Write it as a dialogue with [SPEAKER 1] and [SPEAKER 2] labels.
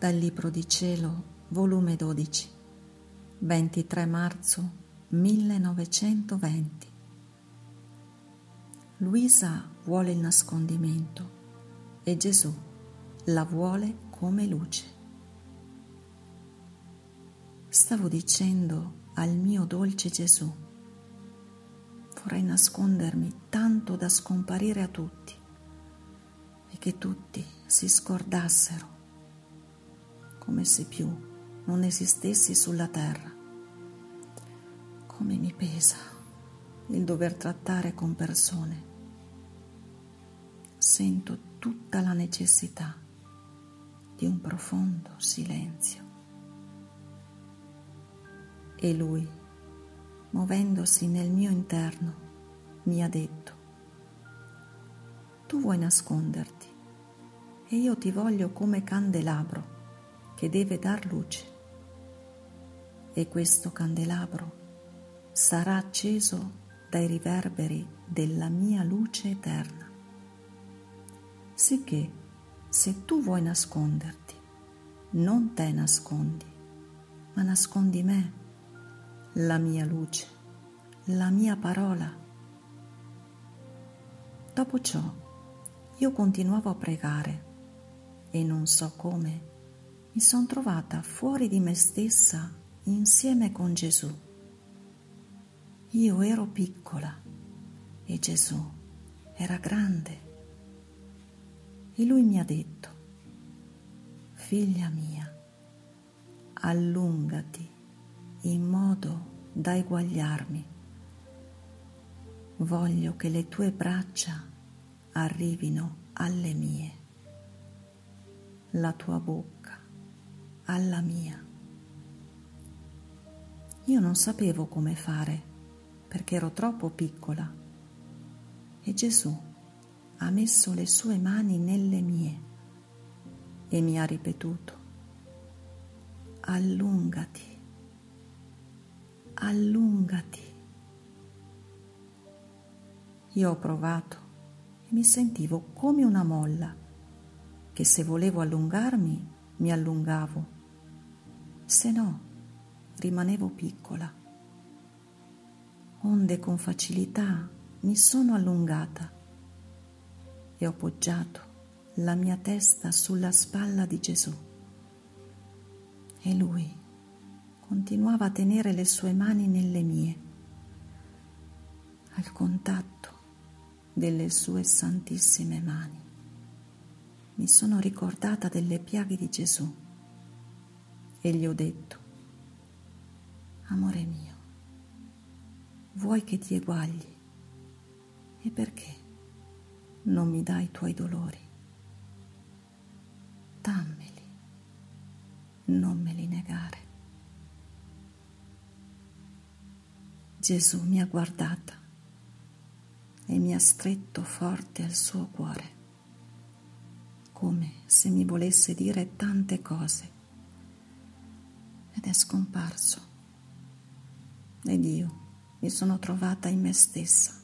[SPEAKER 1] Dal Libro di Cielo, volume 12, 23 marzo 1920. Luisa vuole il nascondimento e Gesù la vuole come luce. Stavo dicendo al mio dolce Gesù, vorrei nascondermi tanto da scomparire a tutti e che tutti si scordassero, come se più non esistessi sulla terra. Come mi pesa il dover trattare con persone. Sento tutta la necessità di un profondo silenzio. E lui, muovendosi nel mio interno, mi ha detto, tu vuoi nasconderti e io ti voglio come candelabro che deve dar luce. E questo candelabro sarà acceso dai riverberi della mia luce eterna. Sicché se tu vuoi nasconderti, non te nascondi, ma nascondi me, la mia luce, la mia parola. Dopo ciò io continuavo a pregare e non so come mi sono trovata fuori di me stessa insieme con Gesù. Io ero piccola e Gesù era grande. E lui mi ha detto, figlia mia, allungati in modo da eguagliarmi. Voglio che le tue braccia arrivino alle mie, la tua bocca alla mia. Io non sapevo come fare perché ero troppo piccola e Gesù ha messo le sue mani nelle mie e mi ha ripetuto, allungati, allungati. Io ho provato mi sentivo come una molla, che se volevo allungarmi mi allungavo, se no rimanevo piccola. Onde con facilità mi sono allungata e ho poggiato la mia testa sulla spalla di Gesù. E lui continuava a tenere le sue mani nelle mie. Al contatto delle sue santissime mani. Mi sono ricordata delle piaghe di Gesù e gli ho detto, amore mio, vuoi che ti eguagli? E perché non mi dai i tuoi dolori? Dammeli, non me li negare. Gesù mi ha guardata e mi ha stretto forte al suo cuore, come se mi volesse dire tante cose. Ed è scomparso. Ed io mi sono trovata in me stessa,